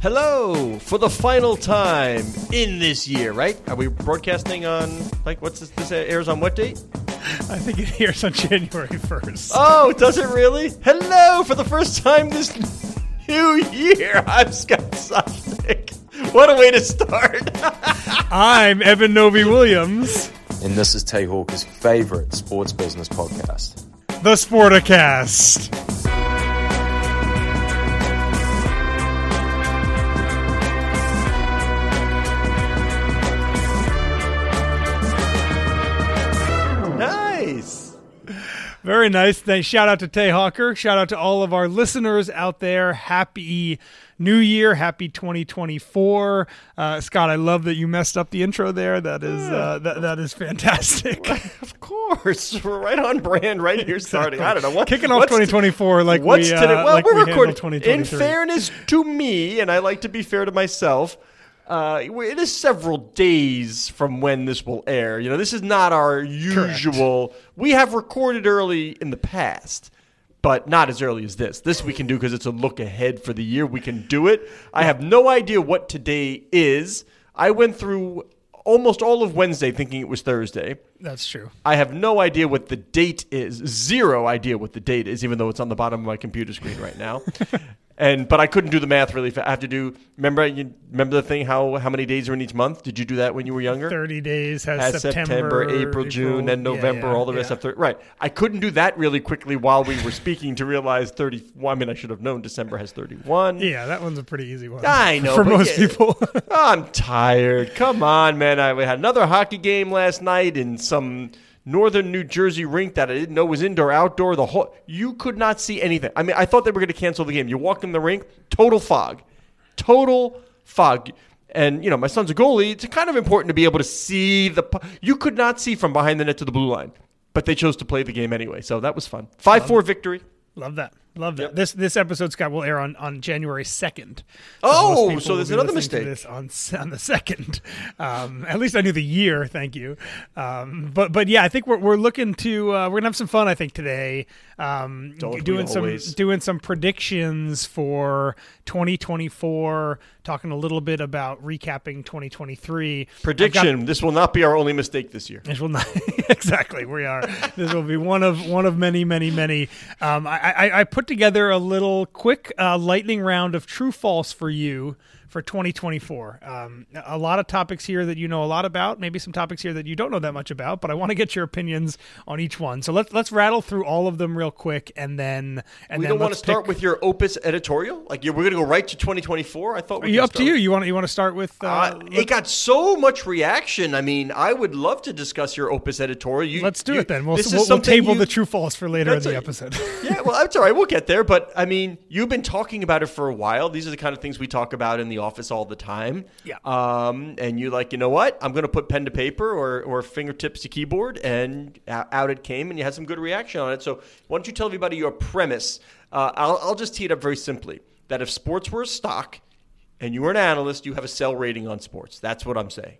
Hello for the final time in this year, right? Are we broadcasting on like what's this? This airs on what date? I think it airs on January first. Oh, does it really? Hello for the first time this new year. I'm Scott Soshnick. What a way to start! I'm Eben Novy-Williams, And this is Tay Hawker's favorite sports business podcast. the Sporticast. Very nice. Thanks. Shout out to Tay Hawker. Shout out to all of our listeners out there. Happy New Year. Happy 2024. Uh, Scott, I love that you messed up the intro there. That is uh, that, that is fantastic. Of course, we're right on brand. Right here, starting. I don't know what Kicking off what's 2024 like What's we, uh, today? Well, like we're we recording. In fairness to me, and I like to be fair to myself, uh, it is several days from when this will air. You know, this is not our usual. We have recorded early in the past. But not as early as this. This we can do because it's a look ahead for the year. We can do it. I have no idea what today is. I went through almost all of Wednesday thinking it was Thursday. That's true. I have no idea what the date is. Zero idea what the date is, even though it's on the bottom of my computer screen right now. and but I couldn't do the math really. I have to do. Remember, you remember the thing how how many days are in each month? Did you do that when you were younger? 30 days has, Has September, April, June, and November, yeah, all the rest yeah. of 30. Right. I couldn't do that really quickly while we were speaking to realize 30. Well, I mean, I should have known December has 31. Yeah, that one's a pretty easy one. I know, for most yeah. people. I'm tired. Come on, man. I we had another hockey game last night in some northern New Jersey rink that I didn't know was indoor outdoor. The whole you could not see anything. I mean, I thought they were going to cancel the game. You walk in the rink, total fog, total fog. And you know, my son's a goalie. It's kind of important to be able to see the. You could not see from behind the net to the blue line, but they chose to play the game anyway. So that was fun. Five four victory. Love that. Love that. This this episode, Scott, will air on, on January second. Oh, so there's another mistake. This on on the second. Um, at least I knew the year. Thank you. Um, but but yeah, I think we're we're looking to uh, we're gonna have some fun. I think today. Um, doing some always? doing some predictions for 2024. Talking a little bit about recapping 2023. I've got- Prediction: This will not be our only mistake this year. this will not exactly. We are. This will be one of one of many, many, many. Um, I, I, I put together a little quick uh, lightning round of true false for you for 2024. Um, a lot of topics here that you know a lot about. Maybe some topics here that you don't know that much about. But I want to get your opinions on each one. So let's let's rattle through all of them real quick, and then and we then don't want to start pick- with your opus editorial. Like we're going to go right to 2024. I thought we up to you. You want you want to start with? Uh, Uh, it got so much reaction. I mean, I would love to discuss your opus editorial. You, let's do you- it then. We'll, we'll, we'll table you- the true false for later in the a- episode. yeah, well, that's all right. We'll get there. But I mean, you've been talking about it for a while. These are the kind of things we talk about in the office all the time. Yeah. Um, and you like, you know what? I'm going to put pen to paper or, or fingertips to keyboard, and out it came, and you had some good reaction on it. So why don't you tell everybody your premise? Uh, I'll, I'll just tee it up very simply: that if sports were a stock, and you were an analyst, you have a sell rating on sports. That's what I'm saying.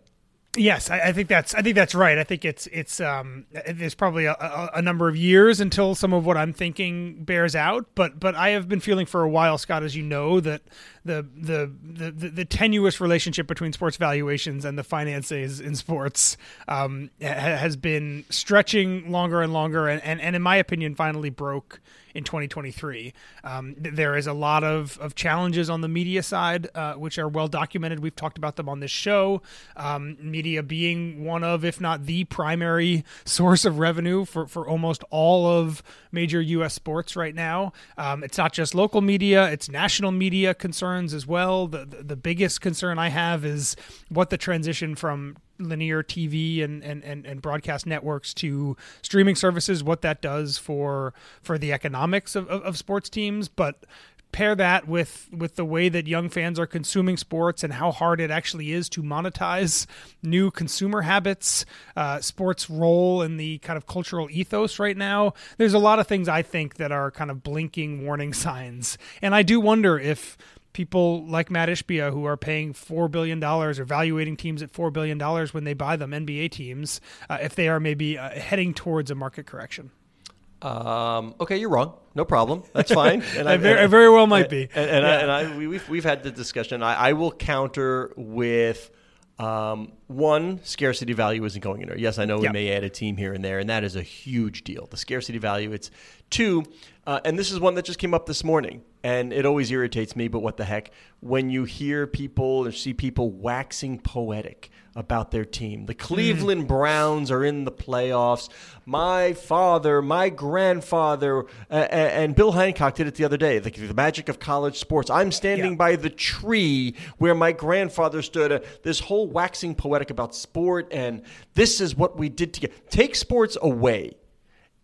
Yes, I, I think that's I think that's right. I think it's it's um there's probably a, a, a number of years until some of what I'm thinking bears out. But but I have been feeling for a while, Scott, as you know, that the the the, the, the tenuous relationship between sports valuations and the finances in sports um, ha- has been stretching longer and longer, and, and, and in my opinion, finally broke in 2023. Um, th- there is a lot of, of challenges on the media side, uh, which are well documented. We've talked about them on this show. Um, media being one of, if not the primary source of revenue for, for almost all of major U.S. sports right now. Um, it's not just local media, it's national media concerns as well. The, the, the biggest concern I have is what the transition from linear TV and, and, and, and, broadcast networks to streaming services, what that does for for the economics of, of, of sports teams. But pair that with with the way that young fans are consuming sports and how hard it actually is to monetize new consumer habits, uh, sports role in the kind of cultural ethos right now. There's a lot of things I think that are kind of blinking warning signs, and I do wonder if people like Matt Ishbia who are paying four billion dollars or valuating teams at four billion dollars when they buy them NBA teams, uh, if they are maybe uh, heading towards a market correction. Um, okay, you're wrong. No problem. That's fine. And I, very, and, very, well might be. And, and, yeah. I, and I, we, have we've had the discussion. I, I will counter with um, one, scarcity value isn't going anywhere. Yes, I know we yep. may add a team here and there, and that is a huge deal. The scarcity value. It's two, uh, and this is one that just came up this morning, and it always irritates me. But what the heck? When you hear people or see people waxing poetic about their team. The Cleveland mm. Browns are in the playoffs. My father, my grandfather, uh, and Bill Hancock did it the other day. The, the magic of college sports. I'm standing yeah. by the tree where my grandfather stood. Uh, this whole waxing poetic about sport, and this is what we did together. Take sports away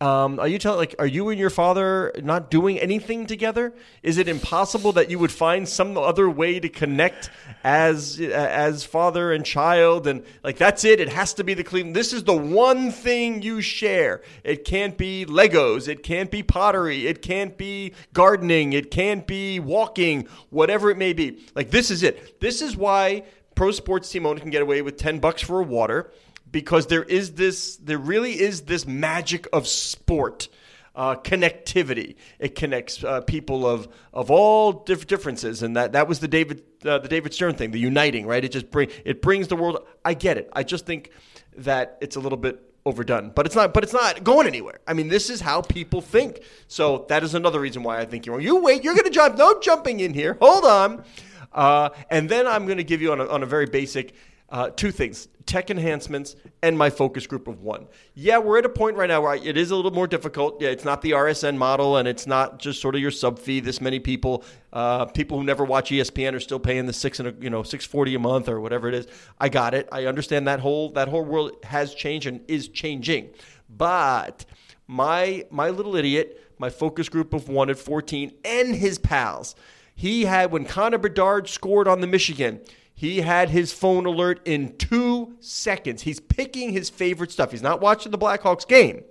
um, are you telling like are you and your father not doing anything together? Is it impossible that you would find some other way to connect as as father and child and like that's it? It has to be the Cleveland. This is the one thing you share. It can't be Legos. It can't be pottery. It can't be gardening. It can't be walking. Whatever it may be. Like this is it. This is why pro sports team owner can get away with ten bucks for a water because there is this, there really is this magic of sport. Uh, connectivity. It connects uh, people of of all diff- differences, and that, that was the David uh, the David Stern thing, the uniting, right? It just bring it brings the world. I get it. I just think that it's a little bit overdone, but it's not. But it's not going anywhere. I mean, this is how people think. So that is another reason why I think you're. You wait. You're going to jump. No jumping in here. Hold on. Uh, and then I'm going to give you on a, on a very basic uh, two things tech enhancements and my focus group of one. Yeah, we're at a point right now where it is a little more difficult. Yeah, it's not the RSN model and it's not just sort of your sub fee. This many people, uh, people who never watch ESPN are still paying the six and a, you know six forty a month or whatever it is. I got it. I understand that whole that whole world has changed and is changing. But my my little idiot, my focus group of one at fourteen, and his pals. He had when Connor Bedard scored on the Michigan. He had his phone alert in two seconds. He's picking his favorite stuff. He's not watching the Blackhawks game,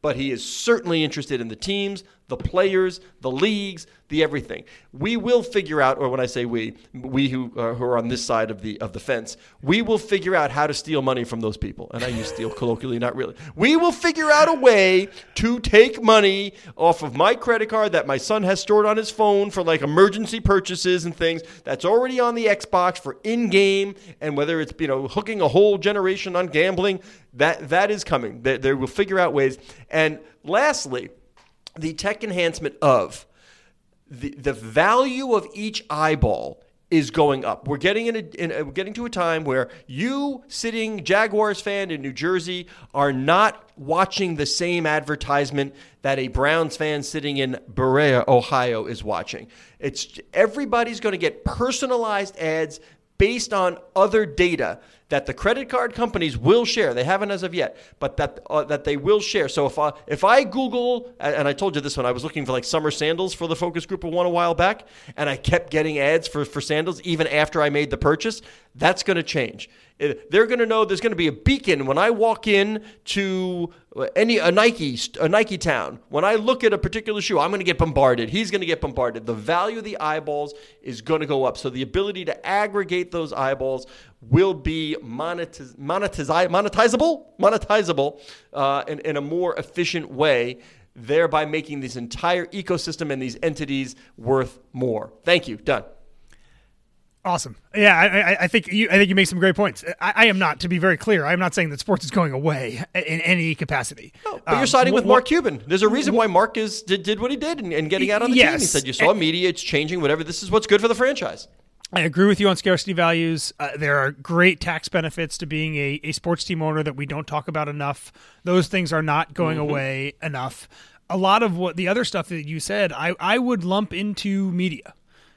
but he is certainly interested in the teams, the players, the leagues, the everything. We will figure out, or when I say we, we who, uh, who are on this side of the of the fence, we will figure out how to steal money from those people. And I use steal colloquially, not really. We will figure out a way to take money off of my credit card that my son has stored on his phone for like emergency purchases and things. That's already on the Xbox for in game, and whether it's you know hooking a whole generation on gambling, that that is coming. They, they will figure out ways. And lastly the tech enhancement of the, the value of each eyeball is going up. We're getting in, a, in a, we're getting to a time where you sitting Jaguars fan in New Jersey are not watching the same advertisement that a Browns fan sitting in Berea, Ohio is watching. It's everybody's going to get personalized ads based on other data that the credit card companies will share. They haven't as of yet, but that uh, that they will share. So if I if I Google and I told you this one, I was looking for like summer sandals for the focus group of one a while back, and I kept getting ads for for sandals even after I made the purchase, that's going to change. They're going to know there's going to be a beacon when I walk in to any a Nike a Nike town. When I look at a particular shoe, I'm going to get bombarded. He's going to get bombarded. The value of the eyeballs is going to go up. So the ability to aggregate those eyeballs will be monetiz- monetiz- monetizable, monetizable uh, in, in a more efficient way, thereby making this entire ecosystem and these entities worth more. Thank you. Done. Awesome. Yeah, I, I, I think you. I think you make some great points. I, I am not, to be very clear, I am not saying that sports is going away in any capacity. But you're Um, siding with Mark Cuban. There's a reason why Mark is did, did what he did and, and getting out on the team. He said you saw media, it's changing, whatever. This is what's good for the franchise. I agree with you on scarcity values. Uh, there are great tax benefits to being a, a sports team owner that we don't talk about enough. Those things are not going away enough. A lot of what the other stuff that you said, I, I would lump into media.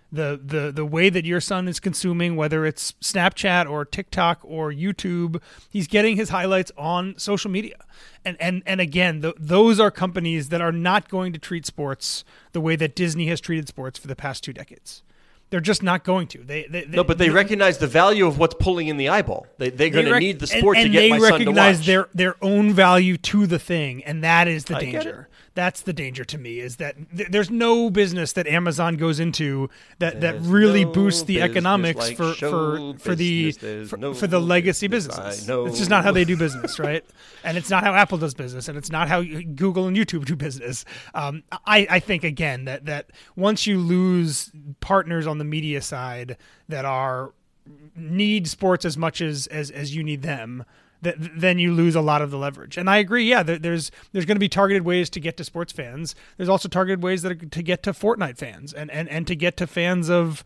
The, the the way that your son is consuming, whether it's Snapchat or TikTok or YouTube, he's getting his highlights on social media, and and and again, th those are companies that are not going to treat sports the way that Disney has treated sports for the past two decades. They're just not going to. They, they, No, but they recognize the value of what's pulling in the eyeball. They, they're they going to rec- need the and- sport and, to get they my son to watch. They recognize their their own value to the thing, and that is the I danger. That's the danger to me is that th- there's no business that Amazon goes into that, that really no boosts the economics like for for for the for, no for the legacy business businesses. It's just not how they do business, right? and it's not how Apple does business, and it's not how Google and YouTube do business. Um, I I think again that that once you lose partners on the media side that are need sports as much as as, as you need them that then you lose a lot of the leverage and i agree yeah there, there's there's going to be targeted ways to get to sports fans there's also targeted ways that are to get to fortnite fans and and, and to get to fans of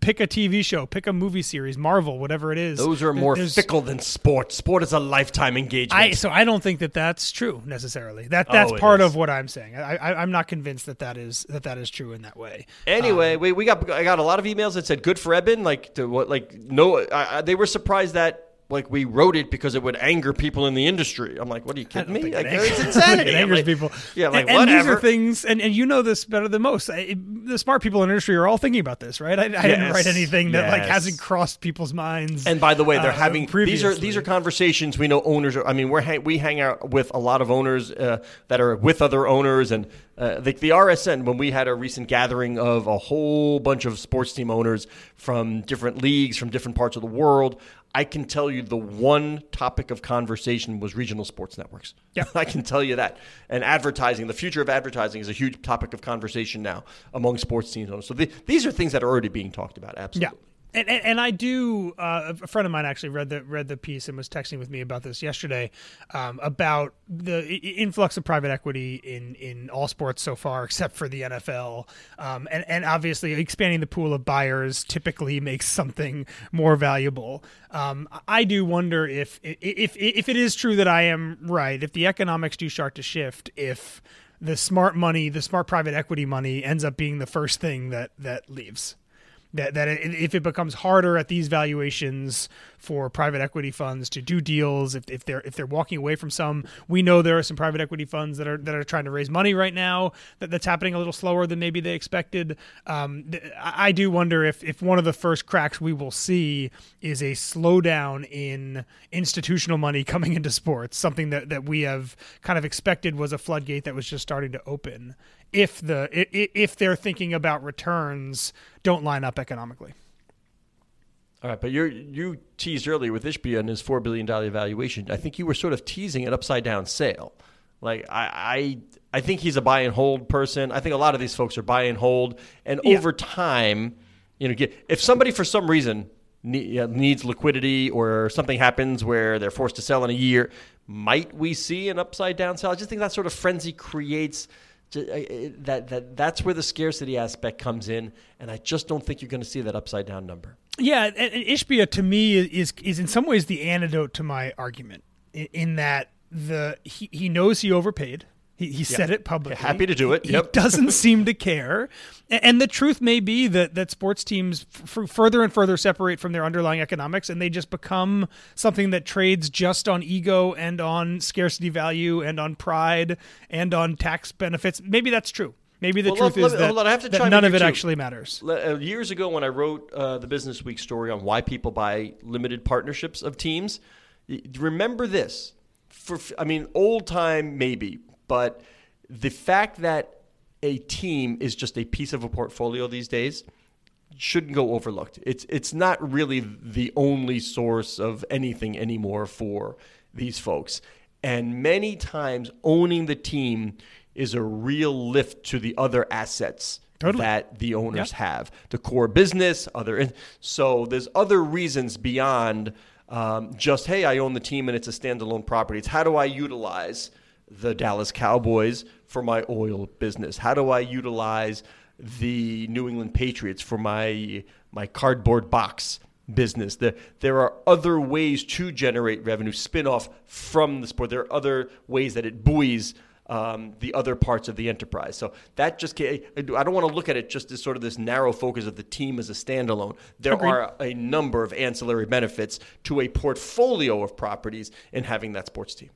pick a tv show pick a movie series marvel whatever it is Those are more There's- fickle than sport. Sport is a lifetime engagement. I, so I don't think that that's true necessarily. That oh, that's Oh, part is. of what I'm saying. I, I I'm not convinced that that is that that is true in that way. Anyway, um, we, we got I got a lot of emails that said good for Eben. Like to what like no, I, I, they were surprised that like we wrote it because it would anger people in the industry. I'm like, what are you kidding me? Like, it it's insanity. it angers like- people. Yeah, like and, and these are things, and, and you know this better than most. I, the smart people in the industry are all thinking about this, right? I, I didn't write anything that like hasn't crossed people's minds. And by the way, they're uh, having these are these are conversations we know owners. Are, I mean, we're hang, we hang out with a lot of owners uh, that are with other owners, and uh, the, the RSN when we had a recent gathering of a whole bunch of sports team owners from different leagues from different parts of the world. I can tell you the one topic of conversation was regional sports networks. Yeah. I can tell you that. And advertising, the future of advertising is a huge topic of conversation now among sports teams. So the, these are things that are already being talked about. Yeah. And, and, and I do. Uh, a friend of mine actually read the read the piece and was texting with me about this yesterday, um, about the influx of private equity in, in all sports so far, except for the NFL, um, and and obviously expanding the pool of buyers typically makes something more valuable. Um, I do wonder if if if it is true that I am right, if the economics do start to shift, if the smart money, the smart private equity money, ends up being the first thing that that leaves that that if it becomes harder at these valuations for private equity funds to do deals, if, if they're if they're walking away from some, we know there are some private equity funds that are that are trying to raise money right now. That that's happening a little slower than maybe they expected. Um, I do wonder if if one of the first cracks we will see is a slowdown in institutional money coming into sports, something that that we have kind of expected was a floodgate that was just starting to open if the if they're thinking about returns don't line up economically. All right, but you you teased earlier with Ishbia and his four billion dollar valuation. I think you were sort of teasing an upside down sale. Like I, I I think he's a buy and hold person. I think a lot of these folks are buy and hold, and Yeah. over time, you know, get, if somebody for some reason needs liquidity or something happens where they're forced to sell in a year, might we see an upside down sale? I just think that sort of frenzy creates Uh, uh, that that that's where the scarcity aspect comes in, and I just don't think you're going to see that upside down number. Yeah, and, and Ishbia to me is is in some ways the antidote to my argument in, in that the he, he knows he overpaid. He, he said it publicly. Happy to do it. He Yep. doesn't seem to care. And the truth may be that, that sports teams f- further and further separate from their underlying economics and they just become something that trades just on ego and on scarcity value and on pride and on tax benefits. Maybe that's true. Maybe the Well, truth let- is let- that, hold on, I have to that none of it too. actually matters. Uh, years ago when I wrote uh, the Business Week story on why people buy limited partnerships of teams, remember this. For I mean, old time maybe, but the fact that a team is just a piece of a portfolio these days shouldn't go overlooked. It's it's not really the only source of anything anymore for these folks. And many times owning the team is a real lift to the other assets Totally. that the owners have the core business other and so there's other reasons beyond um, just hey i own the team and it's a standalone property it's how do i utilize the dallas cowboys for my oil business how do i utilize the new england patriots for my my cardboard box business there, there are other ways to generate revenue spin off from the sport there are other ways that it buoys um, the other parts of the enterprise. So that just I don't want to look at it just as sort of this narrow focus of the team as a standalone. There are a number of ancillary benefits to a portfolio of properties in having that sports team.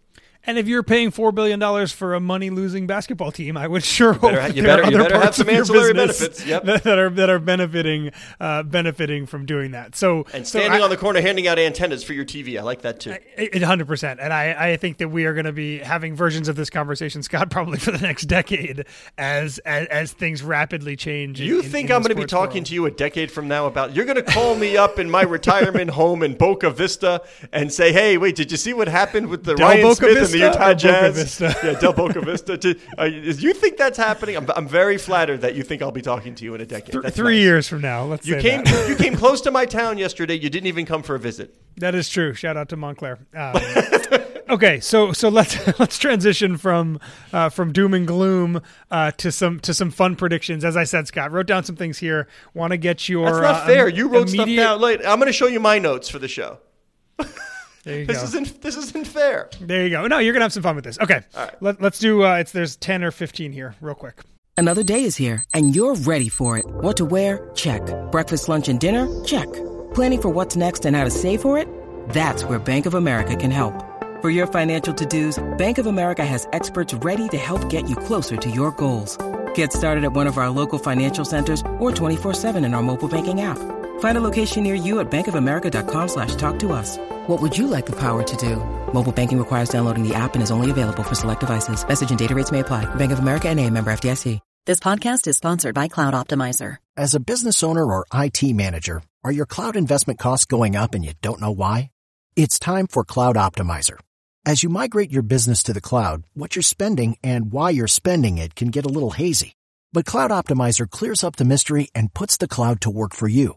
And if you're paying four billion dollars for a money losing basketball team, I would sure hope better ha- you there better- are you other parts some of your ancillary business benefits, yep. that, that are that are benefiting uh, benefiting from doing that. So And so standing I- on the corner handing out antennas for your TV, I like that too. Hundred percent, and I, I think that we are going to be having versions of this conversation, Scott, probably for the next decade, as as, as things rapidly change. You in- think in I'm going to be talking world. to you a decade from now about you're going to call me up in my retirement home in Boca Vista and say, "Hey, wait, did you see what happened with the Del Ryan Boca Smith and Vista the Utah Jazz?" Yeah, Del Boca Vista. To, uh, you think that's happening? I'm, I'm very flattered that you think I'll be talking to you in a decade. Th- three nice. years from now? Let's You say came you came close to my town yesterday. You didn't even come for a visit. That is true. Shout out to Montclair. Um, okay, so so let's let's transition from uh, from doom and gloom uh, to some to some fun predictions. As I said, Scott wrote down some things here. Want to get your That's not uh, fair. im- You wrote stuff down. Late. I'm going to show you my notes for the show. There you This go. isn't this isn't fair. There you go. No, you're gonna have some fun with this. Okay, Let, let's do. Uh, it's there's ten or fifteen here, real quick. Another day is here, and you're ready for it. What to wear? Check. Breakfast, lunch, and dinner? Check. Planning for what's next and how to save for it? That's where Bank of America can help. For your financial to-dos, Bank of America has experts ready to help get you closer to your goals. Get started at one of our local financial centers or 24-7 in our mobile banking app. Find a location near you at bankofamerica.com slash talk to us. What would you like the power to do? Mobile banking requires downloading the app and is only available for select devices. Message and data rates may apply. Bank of America and a member FDIC. This podcast is sponsored by Cloud Optimizer. As a business owner or IT manager, are your cloud investment costs going up and you don't know why? It's time for Cloud Optimizer. As you migrate your business to the cloud, what you're spending and why you're spending it can get a little hazy. But Cloud Optimizer clears up the mystery and puts the cloud to work for you.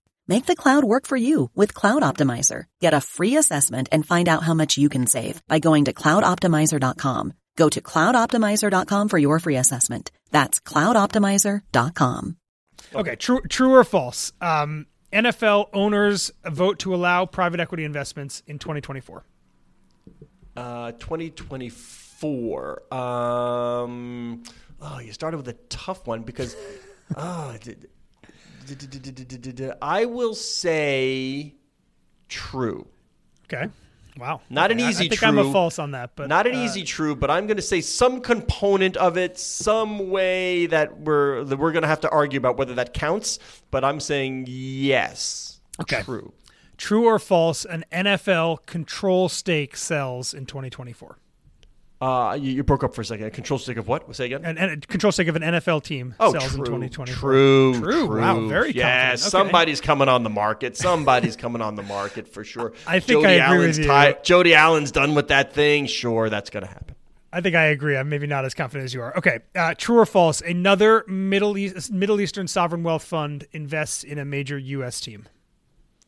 Make the cloud work for you with Cloud Optimizer. Get a free assessment and find out how much you can save by going to cloudoptimizer.com. Go to cloudoptimizer.com for your free assessment. That's cloudoptimizer.com. Okay, true, true or false? Um, NFL owners vote to allow private equity investments in 2024. Uh, 2024. Um, oh, you started with a tough one because. Oh, I will say true. Okay, wow, Not an Okay, I- easy I think true. I'm a false on that, but not an uh, easy true, but I'm going to say some component of it, some way that we're that we're going to have to argue about whether that counts. But I'm saying yes, Okay. true. True or false? An NFL control stake sells in 2024. Uh, you, you broke up for a second. A control stick of what? Say again. An, an, a control stick of an NFL team Oh, sells true, in 2024. True, True. Wow, very confident. Okay. somebody's coming on the market. Somebody's coming on the market for sure. I think Jody I agree with you. Jody Allen's done with that thing. Sure, that's going to happen. I think I agree. I'm maybe not as confident as you are. Okay, uh, true or false? Another Middle East, Middle Eastern sovereign wealth fund invests in a major U.S. team.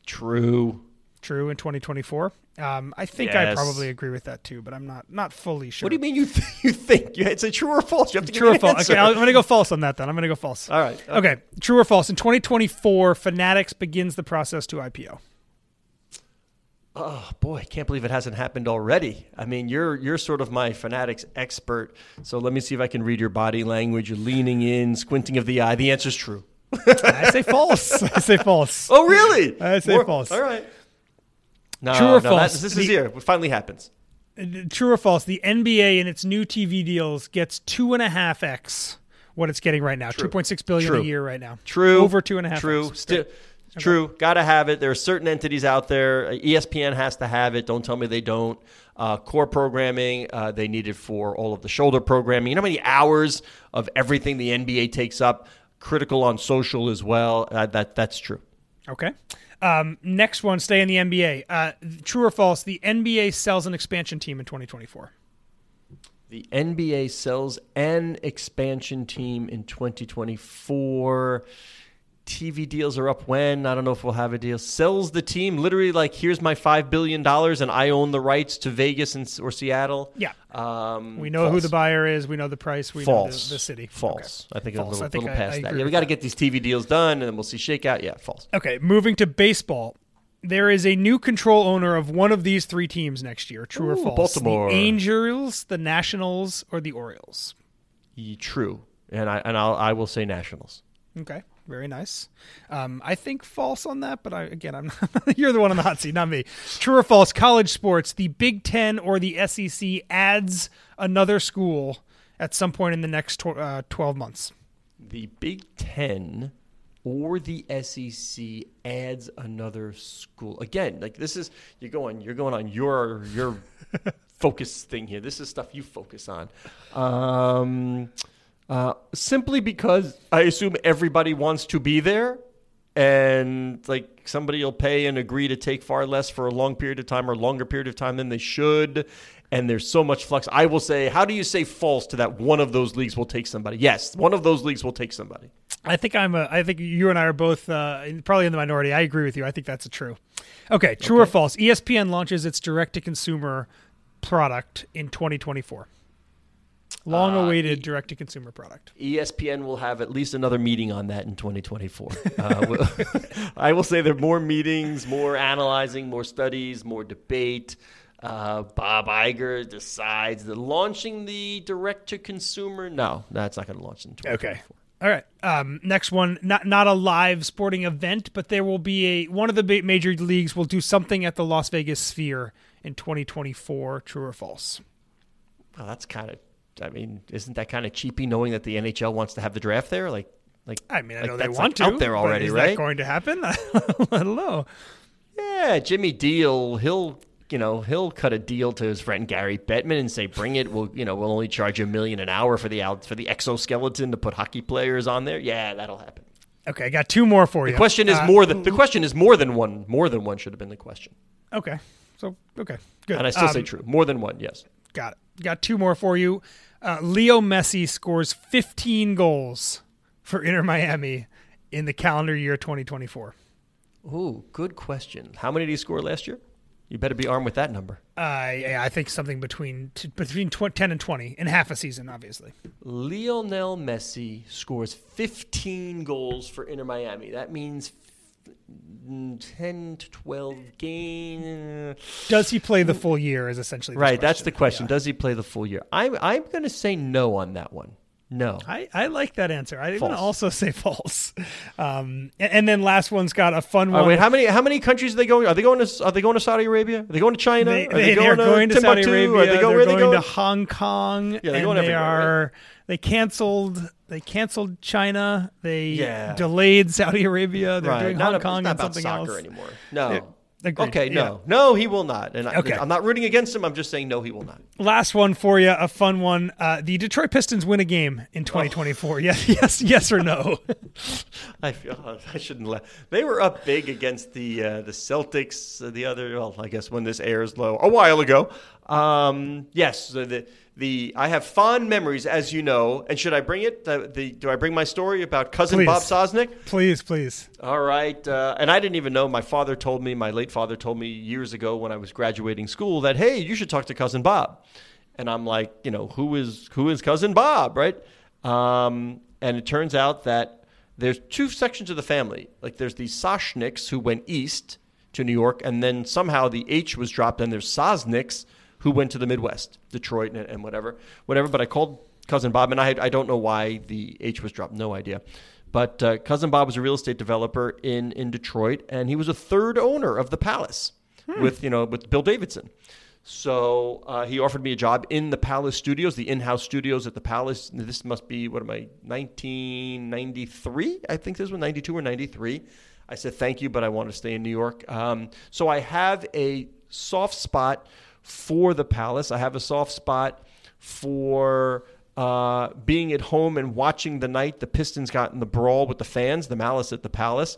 True. True in 2024. Um, I think I probably agree with that too, but I'm not not fully sure. What do you mean you th- you think? It's a true or false. You have to True or false? answer. Okay, I'm going to go false on that then. I'm going to go false. All right. Okay. True or false? In 2024, Fanatics begins the process to IPO. Oh boy, I can't believe it hasn't happened already. I mean, you're you're sort of my fanatics expert. So let me see if I can read your body language. You're leaning in, squinting of the eye. The answer's true. I say false. I say false. Oh really? I say false. All right. No, True or no, that- false? this is The- here. It finally happens. Uh, True or false? The NBA in its new TV deals gets two and a half x what it's getting right now. Two point six billion True. a year right now. True. Over two and a half. True. X. Still, True. Got to have it. There are certain entities out there. ESPN has to have it. Don't tell me they don't. Uh, core programming, uh, they need it for all of the shoulder programming. You know how many hours of everything the NBA takes up? Critical on social as well. Uh, that That's true. Okay. Um, next one, stay in the NBA. Uh, true or false? The NBA sells an expansion team in 2024. The NBA sells an expansion team in 2024. TV deals are up when? I don't know if we'll have a deal. Sells the team literally like here's my five billion dollars and I own the rights to Vegas and or Seattle. Yeah. Um, We know who the buyer is. We know the price. We false. know the, the city. False. Okay. I think False. a little, I think little I- past I that. Yeah, we got to get these TV deals done and then we'll see shakeout. Yeah, false. Okay, moving to baseball. There is a new control owner of one of these three teams next year. True or false? Baltimore. The Angels, the Nationals, or the Orioles? True. And I and I'll, I will say Nationals. Okay, very nice. Um, I think false on that, but I, again, I'm not, you're the one on the hot seat, not me. True or false? College sports, the Big Ten or the SEC adds another school at some point in the next tw- uh, twelve months. the Big Ten or the SEC adds another school. Again, like this is you're going you're going on your your focus thing here. This is stuff you focus on. Um, uh, simply because I assume everybody wants to be there, and like somebody will pay and agree to take far less for a long period of time or longer period of time than they should. And there's so much flux. I will say, how do you say false to that? One of those leagues will take somebody. Yes, one of those leagues will take somebody. I think I'm a. I think you and I are both uh, probably in the minority. I agree with you. I think that's a true. Okay, true or false? ESPN launches its direct-to-consumer product in 2024. Long-awaited direct-to-consumer product. E ESPN will have at least another meeting on that in 2024. Uh, we'll- I will say there are more meetings, more analyzing, more studies, more debate. Uh, Bob Iger decides that launching the direct to consumer. No, that's not going to launch in 2024. Okay. All right. Um, next one, not not a live sporting event, but there will be a one of the major leagues will do something at the Las Vegas Sphere in 2024. True or false? Well, that's kind of. I mean, isn't that kind of cheapy knowing that the NHL wants to have the draft there? Like, like I mean, I like know they that's, want like, to out there already, is right? that going to happen? I don't know. Yeah, Jimmy Dolan, he'll you know he'll cut a deal to his friend Gary Bettman and say, "Bring it. We'll you know we'll only charge you a million an hour for the out for the exoskeleton to put hockey players on there." Yeah, that'll happen. Okay, I got two more for you. The question is Uh, more than the question is more than one. More than one should have been the question, Okay, so okay, good. and I still say Um, true. More than one, yes. Got it. Got two more for you. Uh, Leo Messi scores 15 goals for Inter Miami in the calendar year 2024. Ooh, good question. How many did he score last year? You better be armed with that number. I I think something between t- between tw- 10 and 20 in half a season, obviously. Lionel Messi scores 15 goals for Inter Miami. That means 10 to 12 games. Does he play the full year? Is essentially Right, that's the question. question. Does he play the full year? I'm I'm going to say no on that one. No. I, I like that answer. I'm going to also say false. Um, and, and then last one's got a fun one. wait, how many how many countries are they going? Are they going to Are they going to Saudi Arabia? Are they going to China? They, are they, they are going to Saudi Timbuktu? Arabia. Are they go, they're are they going, going? to Hong Kong. Yeah, they're going they everywhere, are. They canceled. They canceled China. They Yeah. delayed Saudi Arabia. They're right. doing not Hong a- Kong and about something soccer else. anymore. No. Agreed. Okay, Yeah. no. No, he will not. And Okay. I, I'm not rooting against him. I'm just saying no, he will not. Last one for you, a fun one. Uh, the Detroit Pistons win a game in 2024. Yes, yes, yes, or no? I feel oh, I shouldn't laugh. They were up big against the uh, the Celtics. Uh, the other, well, I guess when this airs low, a while ago. Um, yes, the the I have fond memories, as you know. And should I bring it? The, the do I bring my story about cousin Please. Bob Sosnick? please, please. All right. Uh, and I didn't even know. My father told me, my late father told me years ago when I was graduating school that, hey, you should talk to cousin Bob. And I'm like, you know, who is who is cousin Bob, right? Um, and it turns out that there's two sections of the family. Like there's the Soshniks who went east to New York, and then somehow the H was dropped, and there's Sosniks who went to the Midwest, Detroit and, and whatever, whatever. But I called cousin Bob, and I I don't know why the H was dropped, no idea. But uh, cousin Bob was a real estate developer in in Detroit, and he was a third owner of the Palace with you know with Bill Davidson. So uh, he offered me a job in the Palace Studios, the in-house studios at the Palace. This must be what am I, 1993? I think this was 92 or 93. I said thank you, but I want to stay in New York. Um, so I have a soft spot for the Palace. I have a soft spot for uh, being at home and watching the night the Pistons got in the brawl with the fans, the malice at the Palace.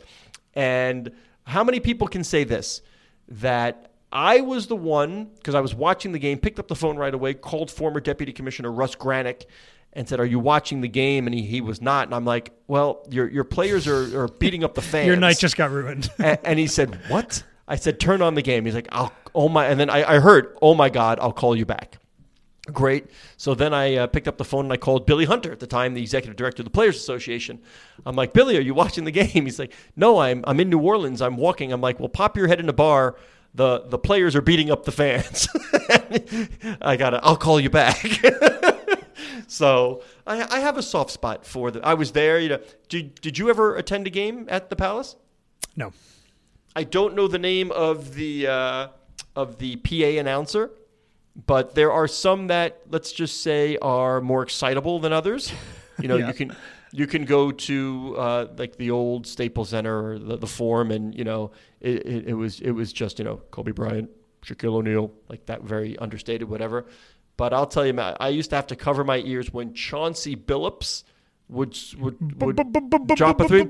And how many people can say this? That I was the one, because I was watching the game, picked up the phone right away, called former Deputy Commissioner Russ Granik and said, Are you watching the game? And he, he was not. And I'm like, Well, your, your players are, are beating up the fans. Your night just got ruined. and, and he said, What? I said, Turn on the game. He's like, Oh, oh my. And then I, I heard, Oh my God, I'll call you back. Great. So then I uh, picked up the phone and I called Billy Hunter at the time, the executive director of the Players Association. I'm like, Billy, are you watching the game? He's like, No, I'm I'm in New Orleans. I'm walking. I'm like, Well, pop your head in a bar. The the players are beating up the fans. I got to I'll call you back. so I, I have a soft spot for the. I was there. You know, did did you ever attend a game at the Palace? No. I don't know the name of the uh, of the PA announcer, but there are some that let's just say are more excitable than others. You know, Yeah. you can you can go to uh, like the old Staples Center or the, the Forum, and you know, it, it, it was it was just you know Kobe Bryant, Shaquille O'Neal, like that very understated whatever. But I'll tell you, Matt, I used to have to cover my ears when Chauncey Billups would would, would drop a three.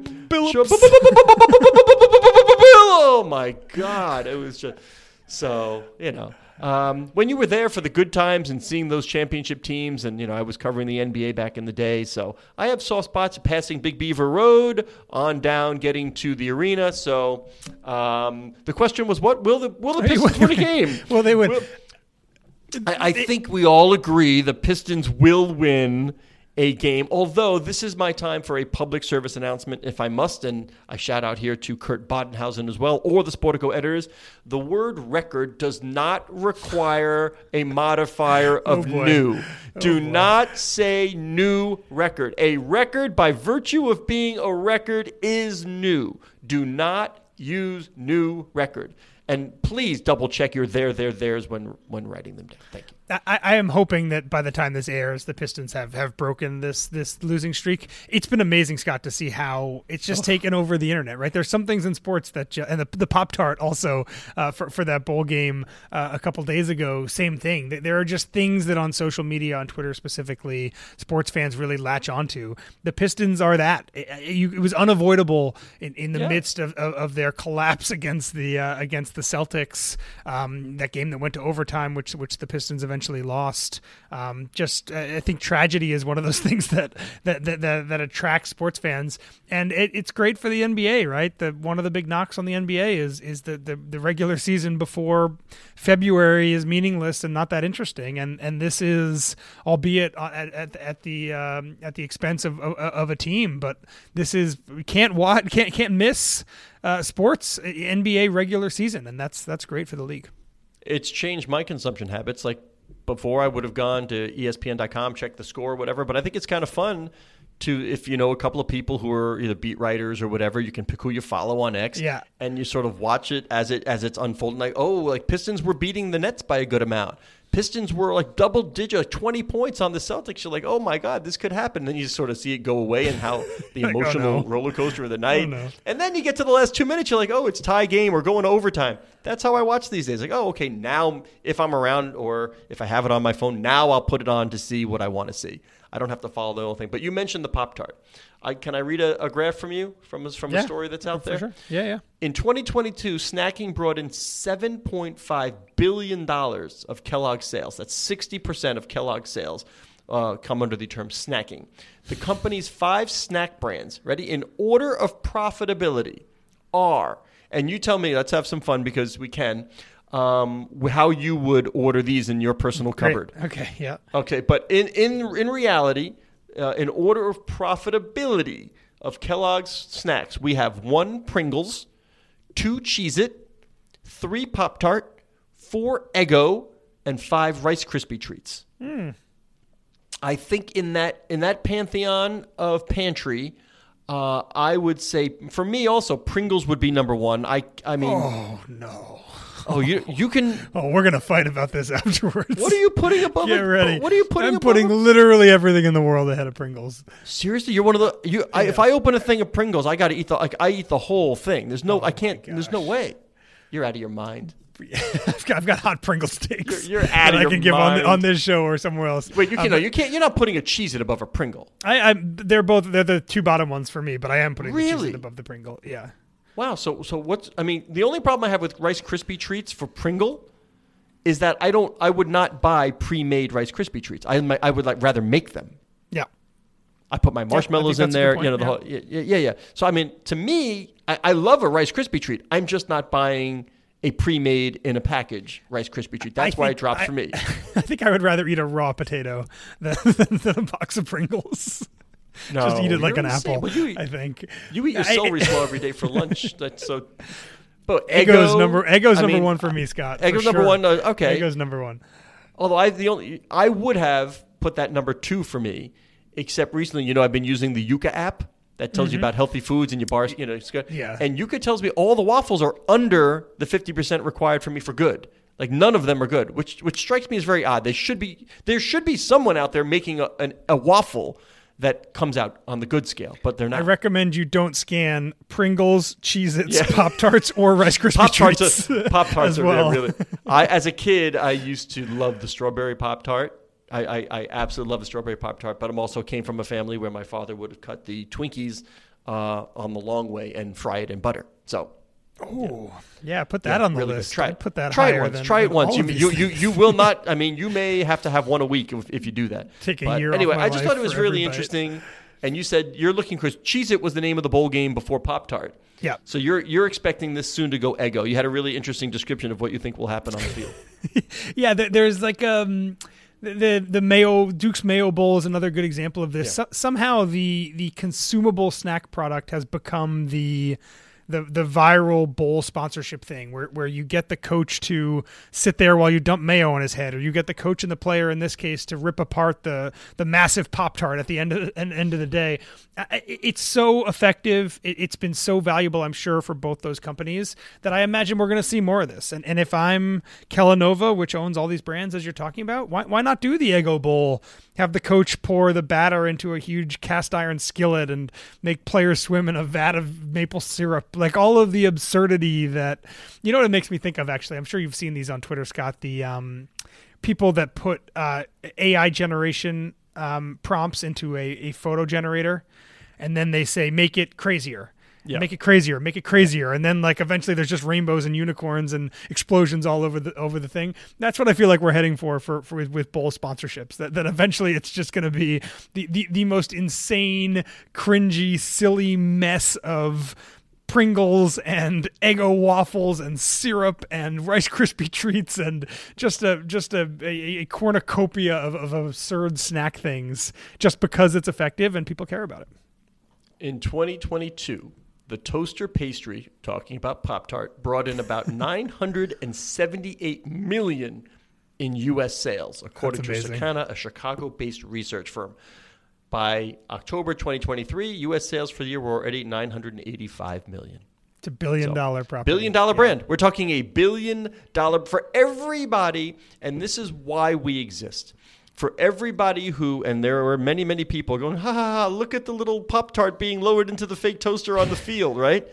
Oh my God! It was just so you know. Um, when you were there for the good times and seeing those championship teams, and you know, I was covering the NBA back in the day, so I have soft spots passing Big Beaver Road on down, getting to the arena. So um, the question was, what will the will the Pistons win a game? Well, they would. Will- I, I think we all agree the Pistons will win a game. Although this is my time for a public service announcement, if I must, and I shout out here to Kurt Badenhausen as well, or the Sportico editors. The word record does not require a modifier oh, of boy. new. Oh, Do not say new record. A record, by virtue of being a record, is new. Do not use new record. And please double check your there, there, there's when when writing them down. Thank you. I, I am hoping that by the time this airs, the Pistons have, have broken this this losing streak. It's been amazing, Scott, to see how it's just taken over the internet. Right, there's some things in sports that, ju- and the, the Pop Tart also uh, for for that bowl game uh, a couple days ago. Same thing. There are just things that on social media, on Twitter specifically, sports fans really latch onto. The Pistons are that. It, it- it was unavoidable in, in the Yeah. midst of, of, of their collapse against the uh, against the Celtics. Um, that game that went to overtime, which which the Pistons eventually lost. Um, just uh, I think tragedy is one of those things that that that, that, that attracts sports fans, and it, it's great for the NBA. Right, the one of the big knocks on the NBA is is the, the the regular season before February is meaningless and not that interesting, and and this is albeit at at, at the um, at the expense of, of of a team, but this is we can't watch can't can't miss uh, sports NBA regular season, and that's that's great for the league. it's changed my consumption habits. Like before, I would have gone to ESPN.com, check the score, whatever. But I think it's kind of fun to, if you know a couple of people who are either beat writers or whatever, you can pick who you follow on X, Yeah. and you sort of watch it as it as it's unfolding. Like, oh, like Pistons were beating the Nets by a good amount. Pistons were like double digit, like 20 points on the Celtics. You're like, oh my God, this could happen. Then you just sort of see it go away and how the Like, oh, emotional no. roller coaster of the night. no. And then you get to the last two minutes, you're like, oh, it's tie game. We're going to overtime. That's how I watch these days. Like, oh, okay, now if I'm around or if I have it on my phone, now I'll put it on to see what I want to see. I don't have to follow the whole thing. But you mentioned the Pop Tart. I, can I read a, a graph from you from, a- from a story that's out for there? sure. Yeah, yeah. In 2022, snacking brought in $7.5 billion of Kellogg's sales. That's 60% of Kellogg's sales uh, come under the term snacking. The company's five snack brands, ready, in order of profitability are, and you tell me, let's have some fun because we can, um, how you would order these in your personal Great. cupboard. Okay, yeah. Okay, but in in in reality, uh, in order of profitability of Kellogg's snacks, we have one Pringles, two Cheez It, three Pop Tart, four Eggo, and five Rice Krispie treats. I think in that in that pantheon of pantry, Uh, I would say for me also Pringles would be number one. I I mean, Oh no. oh you you can. Oh, we're gonna fight about this afterwards. What are you putting above? Get it? ready. What are you putting? I'm putting it? literally everything in the world ahead of Pringles. Seriously, you're one of the you. I, if I open a thing of Pringles, I got to eat the like. I eat the whole thing. There's Oh no. I can't. There's no way. You're out of your mind. I've got, I've got hot Pringles takes. You're- you're that out of I your can give on, mind. on this show or somewhere else. Wait, you Um, can. no, you can't. You're not putting a Cheez It above a Pringle. I, I, they're both they're the two bottom ones for me, but I am putting the Really? cheese above the Pringle. Yeah. Wow. So so what's? I mean, the only problem I have with Rice Krispie treats for Pringle is that I don't. I would not buy pre-made Rice Krispie treats. I I would like rather make them. Yeah. I put my marshmallows in a good there. You know the yeah. whole. Yeah, yeah, yeah, yeah. So I mean, to me, I, I love a Rice Krispie treat. I'm just not buying a pre-made in a package Rice Krispie treat. That's I why it drops I- for me. I think I would rather eat a raw potato than, than, than a box of Pringles. No, Just eat it like an apple. Well, eat- I think You eat your celery slaw every day for lunch. That's so. But Eggo's Eggo- number Eggo's I number mean, one for me, Scott. Eggo's number sure. one. Uh, okay. Eggo's number one. Although I the only I would have put that number two for me, except recently, you know, I've been using the Yuka app that tells you about healthy foods and your bars. You know, it's good. Mm-hmm. Yeah. And Yuka tells me all the waffles are under the fifty percent required for me for good. Like none of them are good, which which strikes me as very odd. They should be there should be someone out there making a, an, a waffle that comes out on the good scale, but they're not. I recommend you don't scan Pringles, Cheez-Its, Yeah. Pop Tarts, or Rice Krispie Pop tarts, pop tarts as are well. really. I, as a kid, I used to love the strawberry pop tart. I, I, I absolutely love the strawberry pop tart, but I'm also came from a family where my father would have cut the Twinkies uh, on the long way and fry it in butter. So Oh, Yeah, put that yeah, on the really good. list. Try it. Put that Try it once. than- Try it once. You, you, you you will not. I mean, you may have to have one a week if, if you do that. Take a But year Anyway, I just thought it was really bite. interesting. And you said you're looking because Cheez It was the name of the bowl game before Pop Tart. Yeah. So you're you're expecting this soon to go Eggo. You had a really interesting description of what you think will happen on the field. yeah, there, there's like um the, the the Mayo Duke's Mayo Bowl is another good example of this. So, somehow the the consumable snack product has become the the the viral bowl sponsorship thing where where you get the coach to sit there while you dump mayo on his head or you get the coach and the player in this case to rip apart the the massive pop tart at the end of the end, of the day. It's so effective. It, it's been so valuable i'm sure for both those companies that i imagine we're going to see more of this. And and if i'm Kellanova which owns all these brands as you're talking about why why not do the Eggo bowl have the coach pour the batter into a huge cast iron skillet and make players swim in a vat of maple syrup. Like all of the absurdity that you know what it makes me think of actually. I'm sure you've seen these on Twitter, Scott. The um, people that put uh, AI generation um, prompts into a, a photo generator and then they say make it crazier. Yeah. Make it crazier, make it crazier, and then like eventually there's just rainbows and unicorns and explosions all over the over the thing. That's what I feel like we're heading for for, for with, with bowl sponsorships. That that eventually it's just going to be the, the the most insane, cringy, silly mess of Pringles and Eggo waffles and syrup and Rice Krispie treats and just a just a, a, a cornucopia of, of absurd snack things just because it's effective and people care about it. In 2022, the toaster pastry, talking about Pop Tart, brought in about 978 million in U.S. sales, according to. Circana, a Chicago-based research firm. By October 2023, U.S. sales for the year were already 985 million. It's a billion So, dollar property. Billion dollar Yeah. brand. We're talking a billion dollar for everybody, and this is why we exist. For everybody who, and there were many, many people going, ha ha ha, look at the little Pop Tart being lowered into the fake toaster on the field, right?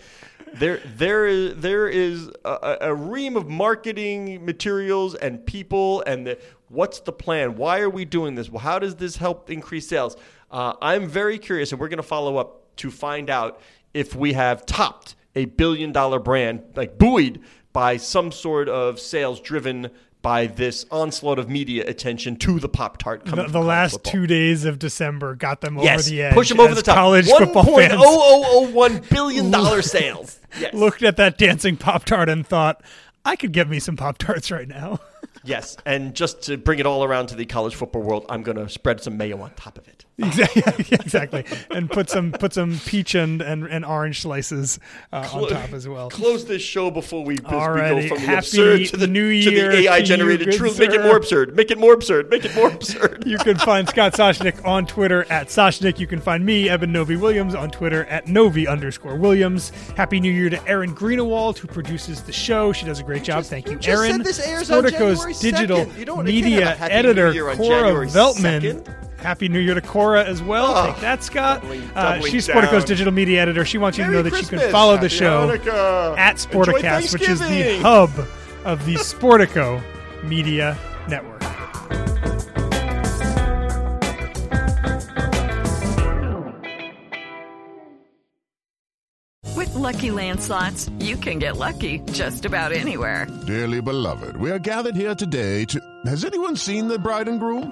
There, there is, there is a, a ream of marketing materials and people, and the, what's the plan? Why are we doing this? Well, how does this help increase sales? Uh, I'm very curious, and we're going to follow up to find out if we have topped a billion dollar brand, like buoyed by some sort of sales driven by this onslaught of media attention to the Pop Tart. The, the last two days of December got them yes, over the edge. push them over the top. College One football point fans oh oh oh one billion dollar sales. Yes, looked at that dancing Pop Tart and thought, I could get me some Pop Tarts right now. yes, and just to bring it all around to the college football world, I'm going to spread some mayo on top of it. Exactly, exactly, and put some put some peach and and, and orange slices uh, on top as well. Close this show before we, Alrighty. go from the Happy absurd to the New year to the AI generated truth. Make it more absurd. Make it more absurd. Make it more absurd. You can find Scott Soshnick on Twitter at Soshnick. You can find me, Eben Novy-Williams, on Twitter at Novy underscore Williams. Happy New Year to Erin Greenewald, who produces the show. She does a great job. Thank you, you Erin. said this airs on Sportico's digital media have a Happy editor, New Year on Cora Veltman. 2nd. Happy New Year to Cora as well. Oh, Take that, Scott. doubling- Uh, she's down. Sportico's digital media editor. She wants you to know that you can Christmas. follow the Happy show Hanukkah. at Enjoy Sporticast, which is the hub of the Sportico Media Network. With Lucky Land slots, you can get lucky just about anywhere. Dearly beloved, we are gathered here today to. Has anyone seen the bride and groom?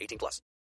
18 plus.